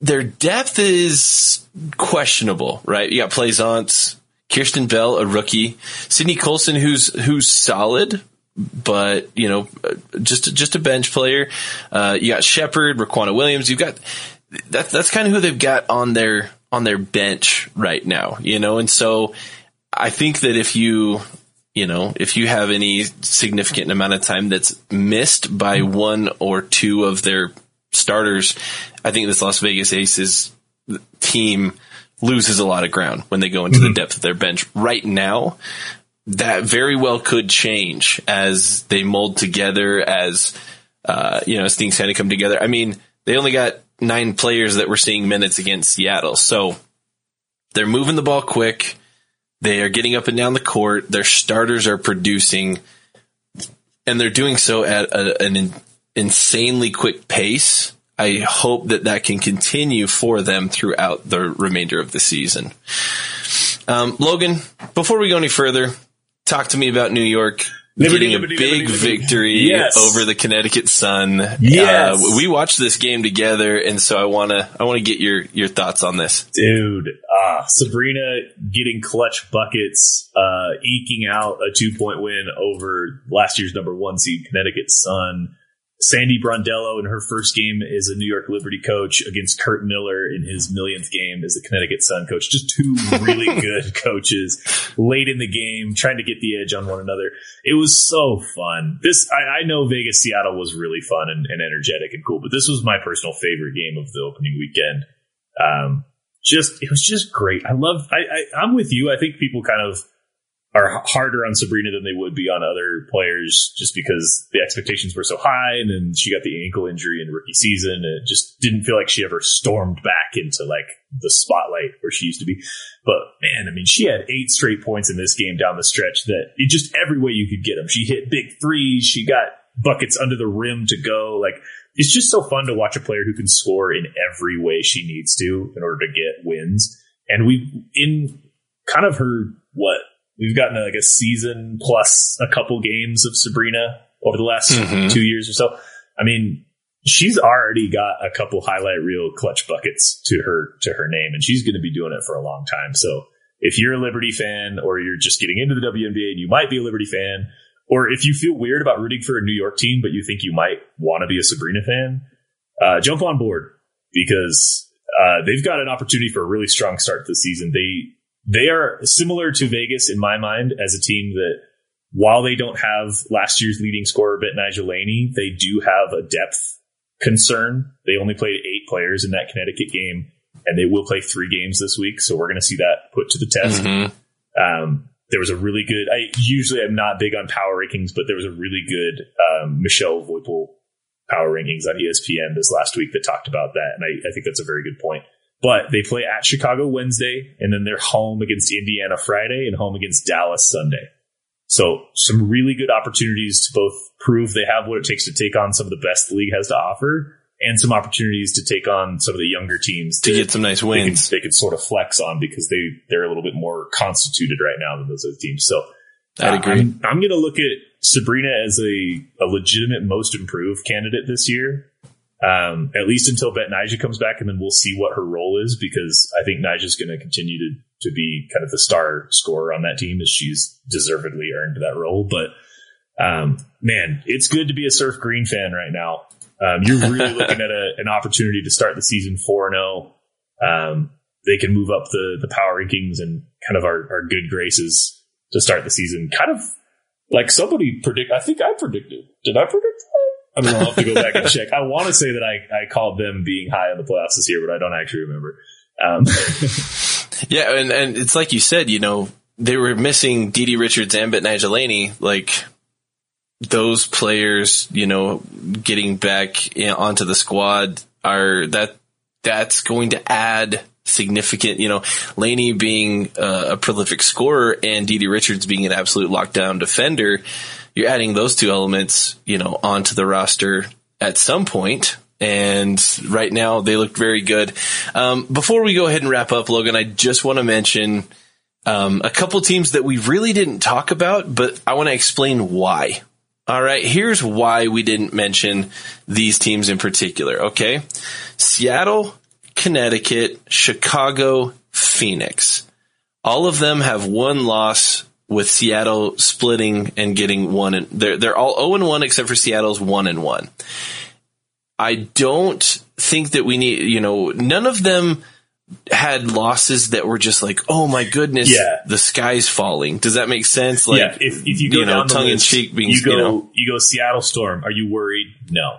Their depth is questionable, right? You got Plaisance, Kierstan Bell, a rookie, Sydney Colson, who's who's solid, but you know, just just a bench player. Uh, you got Sheppard, Riquna Williams. You've got that, that's kind of who they've got on their on their bench right now, you know, and so I think that if you you know, if you have any significant amount of time that's missed by one or two of their starters, I think this Las Vegas Aces team loses a lot of ground when they go into mm-hmm. the depth of their bench. Right now, that very well could change as they mold together, as, uh, you know, as things kind of come together. I mean, they only got nine players that were seeing minutes against Seattle. So they're moving the ball quick. They are getting up and down the court. Their starters are producing, and they're doing so at a, an in, insanely quick pace. I hope that that can continue for them throughout the remainder of the season. Um, Logan, before we go any further, talk to me about New York. Liberty, getting a big liberty, victory yes. over the Connecticut Sun. Yes. Uh, we watched this game together, and so I want to I want to get your your thoughts on this, dude. Uh, Sabrina getting clutch buckets, uh, eking out a two point win over last year's number one seed Connecticut Sun. Sandy Brondello in her first game as a New York Liberty coach against Curt Miller in his millionth game as the Connecticut Sun coach. Just two really good coaches late in the game, trying to get the edge on one another. It was so fun. This I, I know Vegas Seattle was really fun and, and, energetic and cool, but this was my personal favorite game of the opening weekend. Um, just it was just great. I love. I, I I'm with you. I think people kind of are harder on Sabrina than they would be on other players just because the expectations were so high and then she got the ankle injury in rookie season and it just didn't feel like she ever stormed back into like the spotlight where she used to be. But man, I mean, she had eight straight points in this game down the stretch that it just every way you could get them. She hit big threes. She got buckets under the rim to go. Like it's just so fun to watch a player who can score in every way she needs to in order to get wins. And we, in kind of her, what, we've gotten like a season plus a couple games of Sabrina over the last mm-hmm. two years or so. I mean, she's already got a couple highlight reel clutch buckets to her to her name, and she's going to be doing it for a long time. So if you're a Liberty fan or you're just getting into the WNBA and you might be a Liberty fan, or if you feel weird about rooting for a New York team but you think you might want to be a Sabrina fan, uh, jump on board because uh, they've got an opportunity for a really strong start to the season. They they are similar to Vegas in my mind as a team that while they don't have last year's leading scorer, Betnijah Laney, they do have a depth concern. They only played eight players in that Connecticut game, and they will play three games this week. So we're going to see that put to the test. Mm-hmm. Um, there was a really good. I usually am not big on power rankings, but there was a really good um, Mechelle Voepel power rankings on ESPN this last week that talked about that, and I, I think that's a very good point. But they play at Chicago Wednesday, and then they're home against Indiana Friday and home against Dallas Sunday. So some really good opportunities to both prove they have what it takes to take on some of the best the league has to offer, and some opportunities to take on some of the younger teams to get some nice wins. They can sort of flex on because they they're a little bit more constituted right now than those other teams. So i uh, agree. I'm, I'm going to look at Sabrina as a, a legitimate most improved candidate this year um, at least until Betnijah comes back, and then we'll see what her role is because I think Nijah's going to continue to to be kind of the star scorer on that team as she's deservedly earned that role. But um, man, it's good to be a Surf Green fan right now. Um, you're really looking at a, an opportunity to start the season four and zero. Oh. Um, they can move up the the power rankings and kind of our, our good graces to start the season. Kind of like somebody predict. I think I predicted. Did I predict? I mean, I'll have to go back and check. I want to say that I, I called them being high in the playoffs this year, but I don't actually remember. Um. yeah, and, and it's like you said, you know, they were missing Didi Richards and Betnijah Laney. Like those players, you know, getting back in, onto the squad are that that's going to add significant, you know, Laney being uh, a prolific scorer and Didi Richards being an absolute lockdown defender you're adding those two elements, you know, onto the roster at some point. And right now they look very good. Um, before we go ahead and wrap up, Logan, I just want to mention Um, a couple teams that we really didn't talk about, but I want to explain why. All right, here's why we didn't mention these teams in particular. Okay, Seattle, Connecticut, Chicago, Phoenix. All of them have one loss with Seattle splitting and getting one and they're they're all 0 and 1 except for Seattle's 1 and 1. I don't think that we need, you know, none of them had losses that were just like, oh my goodness, Yeah. the sky's falling. Does that make sense? Like, yeah, if, if you go you know, down the tongue in list, cheek being, you go, you know. you go Seattle Storm. Are you worried? No.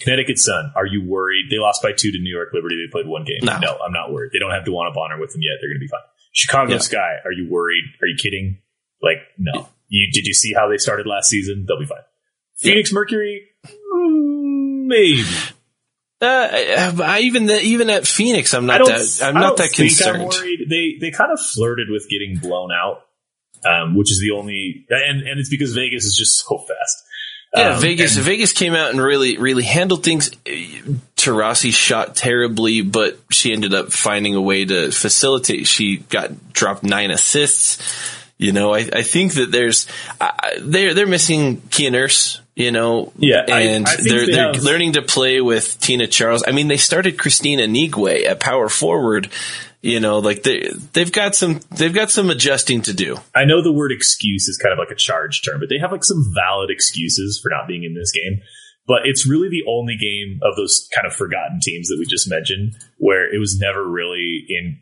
Connecticut Sun. Are you worried? They lost by two to New York Liberty. They played one game. No. I'm not worried. They don't have DeWanna Bonner with them yet. They're going to be fine. Chicago Yeah. Sky. Are you worried? Are you kidding? Like, no. You did you see how they started last season? They'll be fine. Phoenix Mercury. Mm, Maybe. Uh, I, I even the, even at Phoenix, I'm not that I'm not that concerned. I'm worried. They they kind of flirted with getting blown out, um, which is the only and and it's because Vegas is just so fast. Yeah, Um, Vegas. and- Vegas came out and really, really handled things. Taurasi shot terribly, but she ended up finding a way to facilitate. She got dropped nine assists. You know, I, I think that there's I they're they're missing Kia Nurse. You know, Yeah, and I think they're they they're have- learning to play with Tina Charles. I mean, they started Kristine Anigwe at power forward. You know, like they they've got some they've got some adjusting to do. I know the word excuse is kind of like a charge term, but they have like some valid excuses for not being in this game. But it's really the only game of those kind of forgotten teams that we just mentioned where it was never really in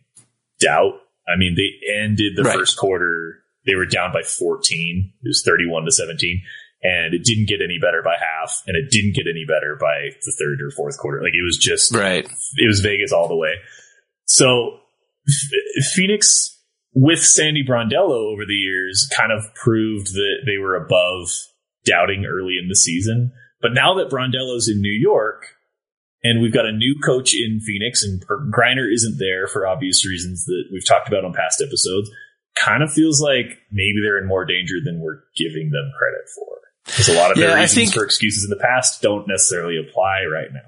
doubt. I mean, they ended the Right. first quarter, they were down by 14. It was 31 to 17. And it didn't get any better by half, and it didn't get any better by the third or fourth quarter. Like it was just Right. it was Vegas all the way. So Phoenix with Sandy Brondello over the years kind of proved that they were above doubting early in the season. But now that Brondello's in New York and we've got a new coach in Phoenix and Griner isn't there for obvious reasons that we've talked about on past episodes, kind of feels like maybe they're in more danger than we're giving them credit for. Because a lot of their I reasons think- for excuses in the past don't necessarily apply right now.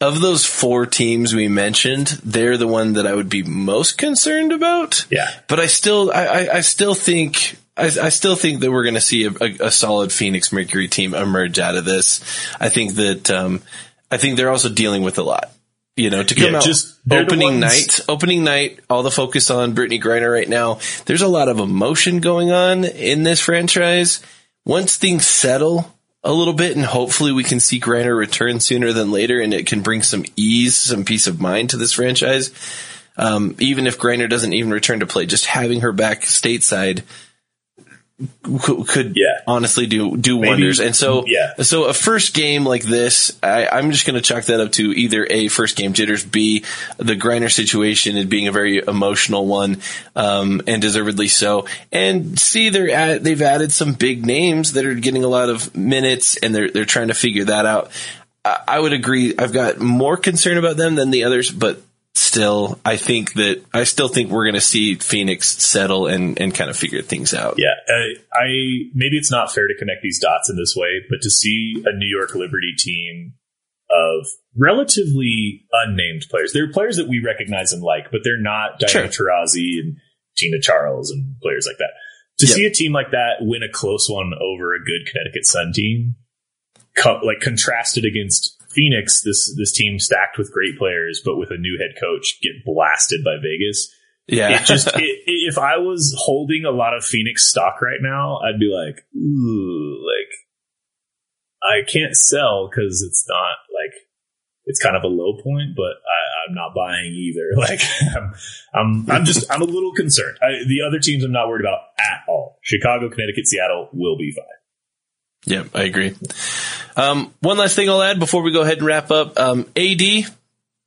Of those four teams we mentioned, they're the one that I would be most concerned about. Yeah. But I still, I, I, I still think, I, I still think that we're going to see a, a, a solid Phoenix Mercury team emerge out of this. I think that, um, I think they're also dealing with a lot. You know, to come Yeah, out just- opening night, opening night, all the focus on Brittney Griner right now. There's a lot of emotion going on in this franchise. Once things settle a little bit and hopefully we can see Griner return sooner than later and it can bring some ease, some peace of mind to this franchise. Um, even if Griner doesn't even return to play, just having her back stateside could, could Yeah. honestly do do Maybe- wonders. And so, yeah. so a first game like this, I, I'm just going to chalk that up to either a first game jitters, b the Griner situation and being a very emotional one, um, and deservedly so, and c they're at, they've added some big names that are getting a lot of minutes, and they're they're trying to figure that out. I, I would agree. I've got more concern about them than the others, but still, I think that I still think we're going to see Phoenix settle and and kind of figure things out. Yeah, uh, I maybe it's not fair to connect these dots in this way, but to see a New York Liberty team of relatively unnamed players, they're players that we recognize and like, but they're not Diana Taurasi and Tina Charles and players like that. To Yep. see a team like that win a close one over a good Connecticut Sun team, co- like contrasted against Phoenix, this this team stacked with great players, but with a new head coach, get blasted by Vegas Yeah, it just it, if I was holding a lot of Phoenix stock right now, I'd be like, ooh, like I can't sell because it's not like it's kind of a low point, but I, I'm not buying either. Like I'm, I'm, I'm just I'm a little concerned. I, the other teams I'm not worried about at all. Chicago, Connecticut, Seattle will be fine. Yeah, I agree. Um, one last thing I'll add before we go ahead and wrap up. Um, AD,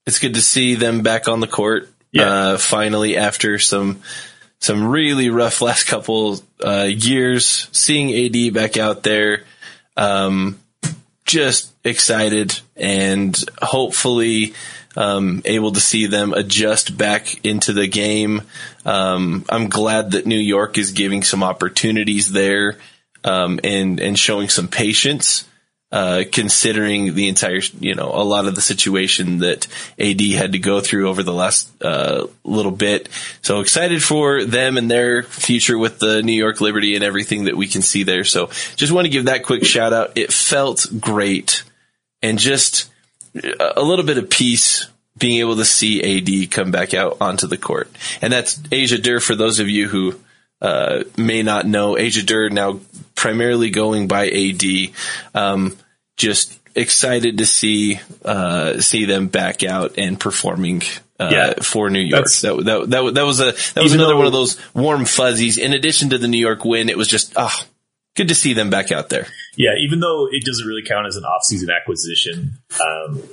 it's good to see them back on the court. Yeah. Uh, finally, after some some really rough last couple uh, years, seeing AD back out there, um, just excited and hopefully um, able to see them adjust back into the game. Um, I'm glad that New York is giving some opportunities there um, and and showing some patience uh, considering the entire, you know, a lot of the situation that AD had to go through over the last uh, little bit. So excited for them and their future with the New York Liberty and everything that we can see there. So just want to give that quick shout out. It felt great and just a little bit of peace being able to see AD come back out onto the court. And that's Asia Durr for those of you who uh, may not know. Asia Durr now primarily going by AD. Um, just excited to see uh, see them back out and performing uh, Yeah. for New York. That, that that that was a that was another though- one of those warm fuzzies. In addition to the New York win, it was just ah, good to see them back out there. Yeah, even though it doesn't really count as an off-season acquisition, um,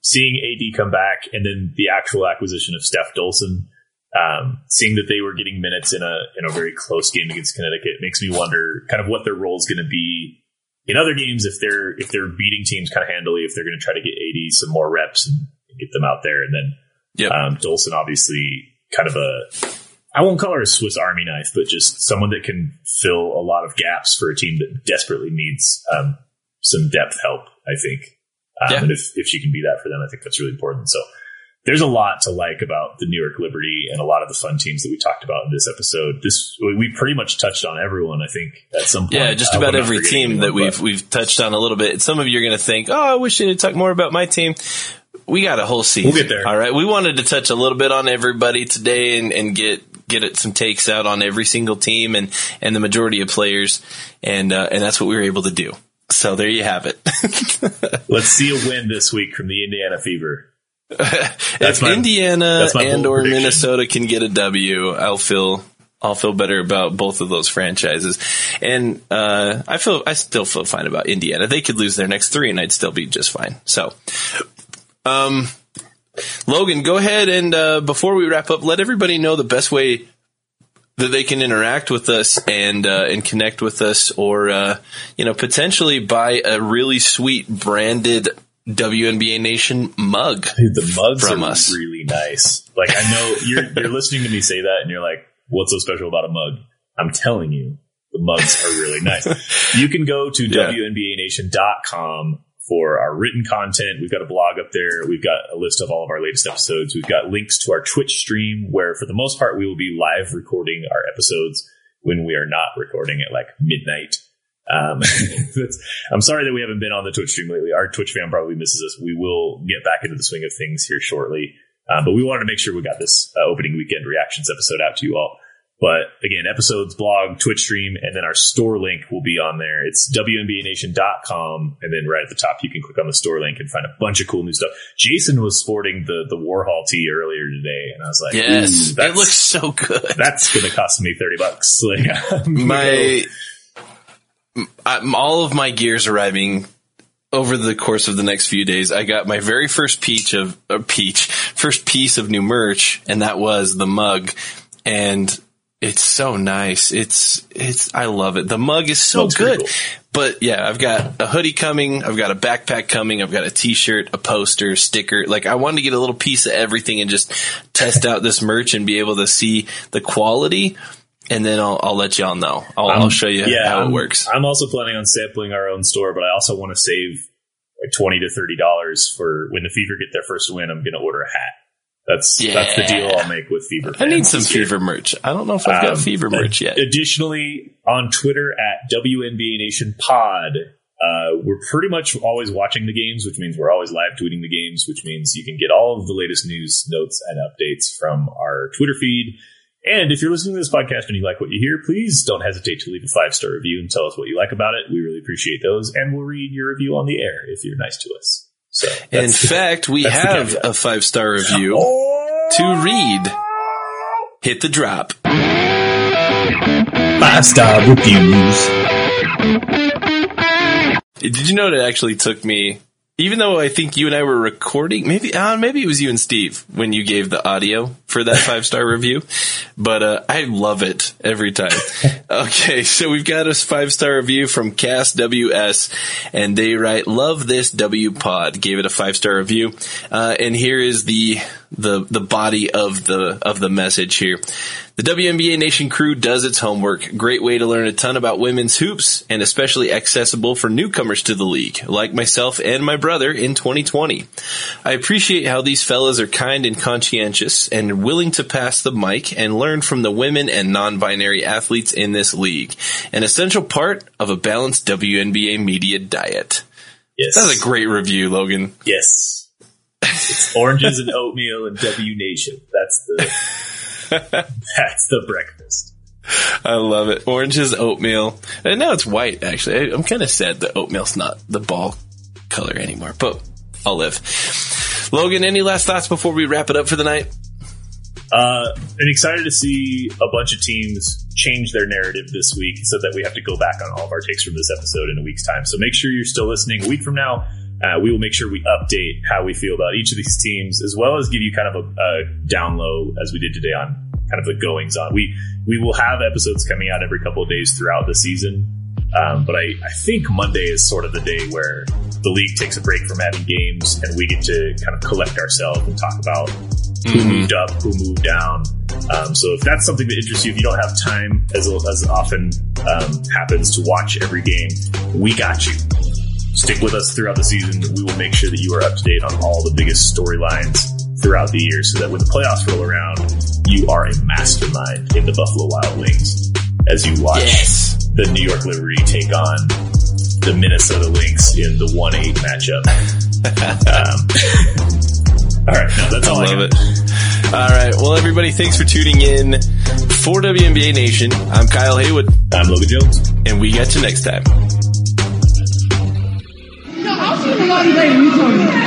seeing AD come back and then the actual acquisition of Steph Dolson, um, seeing that they were getting minutes in a in a very close game against Connecticut makes me wonder kind of what their role is going to be in other games if they're if they're beating teams kind of handily, if they're going to try to get AD some more reps and get them out there, and then Yep. um, Dolson obviously kind of a I won't call her a Swiss Army knife, but just someone that can fill a lot of gaps for a team that desperately needs um, some depth help. I think, um, Yeah. and if if she can be that for them, I think that's really important. So there's a lot to like about the New York Liberty and a lot of the fun teams that we talked about in this episode. This we pretty much touched on everyone. I think at some point. Yeah, just about every team that we've but- we've touched on a little bit. Some of you are going to think, "Oh, I wish they'd talk more about my team." We got a whole season. We'll get there. All right, we wanted to touch a little bit on everybody today and, and get get it, some takes out on every single team and and the majority of players, and uh, and that's what we were able to do. So there you have it. Let's see a win this week from the Indiana Fever. if my- Indiana and or prediction. Minnesota can get a W, I'll feel I'll feel better about both of those franchises. And uh, I feel I still feel fine about Indiana. They could lose their next three, and I'd still be just fine. So, um, Logan, go ahead and uh, before we wrap up, let everybody know the best way that they can interact with us and uh, and connect with us, or uh, you know potentially buy a really sweet branded WNBA Nation mug. Dude, the mugs From are us. really nice. Like I know you're you're listening to me say that, and you're like, "What's so special about a mug?" I'm telling you, the mugs are really nice. You can go to Yeah. WNBANation.com for our written content. We've got a blog up there. We've got a list of all of our latest episodes. We've got links to our Twitch stream, where for the most part we will be live recording our episodes when we are not recording at like midnight. Um, that's, I'm sorry that we haven't been on the Twitch stream lately. Our Twitch fan probably misses us. We will get back into the swing of things here shortly. Uh, but we wanted to make sure we got this uh, opening weekend reactions episode out to you all. But again, episodes, blog, Twitch stream, and then our store link will be on there. It's WNBANation.com. And then right at the top, you can click on the store link and find a bunch of cool new stuff. Jason was sporting the, the Warhol tee earlier today. And I was like, Yes, "Ooh, it looks so good. that's going to cost me 30 bucks. Like, I'm go- my I, all of my gears arriving over the course of the next few days. I got my very first peach of a peach, first piece of new merch, and that was the mug, and it's so nice. It's it's I love it. The mug is so good. cool. But yeah, I've got a hoodie coming. I've got a backpack coming. I've got a t-shirt, a poster, sticker. Like I wanted to get a little piece of everything and just test out this merch and be able to see the quality. And then I'll, I'll let y'all know. I'll, I'll show you how I'm, it works. I'm also planning on sampling our own store, but I also want to save like twenty to thirty dollars for when the Fever get their first win. I'm going to order a hat. That's that's the deal I'll make with Fever. I need some this year. fever merch. I don't know if I've got Um, fever merch yet. Additionally, on Twitter at WNBA Nation Pod, uh, we're pretty much always watching the games, which means we're always live tweeting the games, which means you can get all of the latest news, notes, and updates from our Twitter feed. And if you're listening to this podcast and you like what you hear, please don't hesitate to leave a five star review and tell us what you like about it. We really appreciate those, and we'll read your review on the air if you're nice to us. So, In fact, we have a five star review oh! to read. Hit the drop. five star reviews. Did you know it actually took me, even though I think you and I were recording, maybe, uh, maybe it was you and Steve when you gave the audio for that five star review, but, uh, I love it every time. okay. So we've got a five star review from Cast WS and they write, love this W pod, gave it a five star review. Uh, and here is the, the the body of the of the message here. The WNBA Nation crew does its homework. Great way to learn a ton about women's hoops and especially accessible for newcomers to the league, like myself and my brother in 2020. I appreciate how these fellas are kind and conscientious and willing to pass the mic and learn from the women and non-binary athletes in this league. An essential part of a balanced WNBA media diet. Yes. That's a great review, Logan. Yes. It's oranges and oatmeal and W Nation. That's the that's the breakfast. I love it. Oranges, oatmeal. And now it's white, actually. I- I'm kind of sad that oatmeal's not the ball color anymore, but I'll live. Logan, any last thoughts before we wrap it up for the night? Uh, and excited to see a bunch of teams change their narrative this week so that we have to go back on all of our takes from this episode in a week's time. So make sure you're still listening. A week from now, uh, we will make sure we update how we feel about each of these teams, as well as give you kind of a, a down low as we did today on kind of the goings on. We we will have episodes coming out every couple of days throughout the season. Um, but I, I think Monday is sort of the day where the league takes a break from having games and we get to kind of collect ourselves and talk about who moved up, who moved down. Um, so if that's something that interests you, if you don't have time as, as often um, happens to watch every game, we got you. Stick with us throughout the season. We will make sure that you are up to date on all the biggest storylines throughout the year so that when the playoffs roll around, you are a mastermind in the Buffalo Wild Wings as you watch Yes. the New York Liberty take on the Minnesota Lynx in the 1-8 matchup. um, all right, no, that's all I, Love got. it. All right. Well, everybody, thanks for tuning in for WNBA Nation. I'm Kyle Haywood, I'm Logan Jones. and we got you next time. 是不是那个宇宙？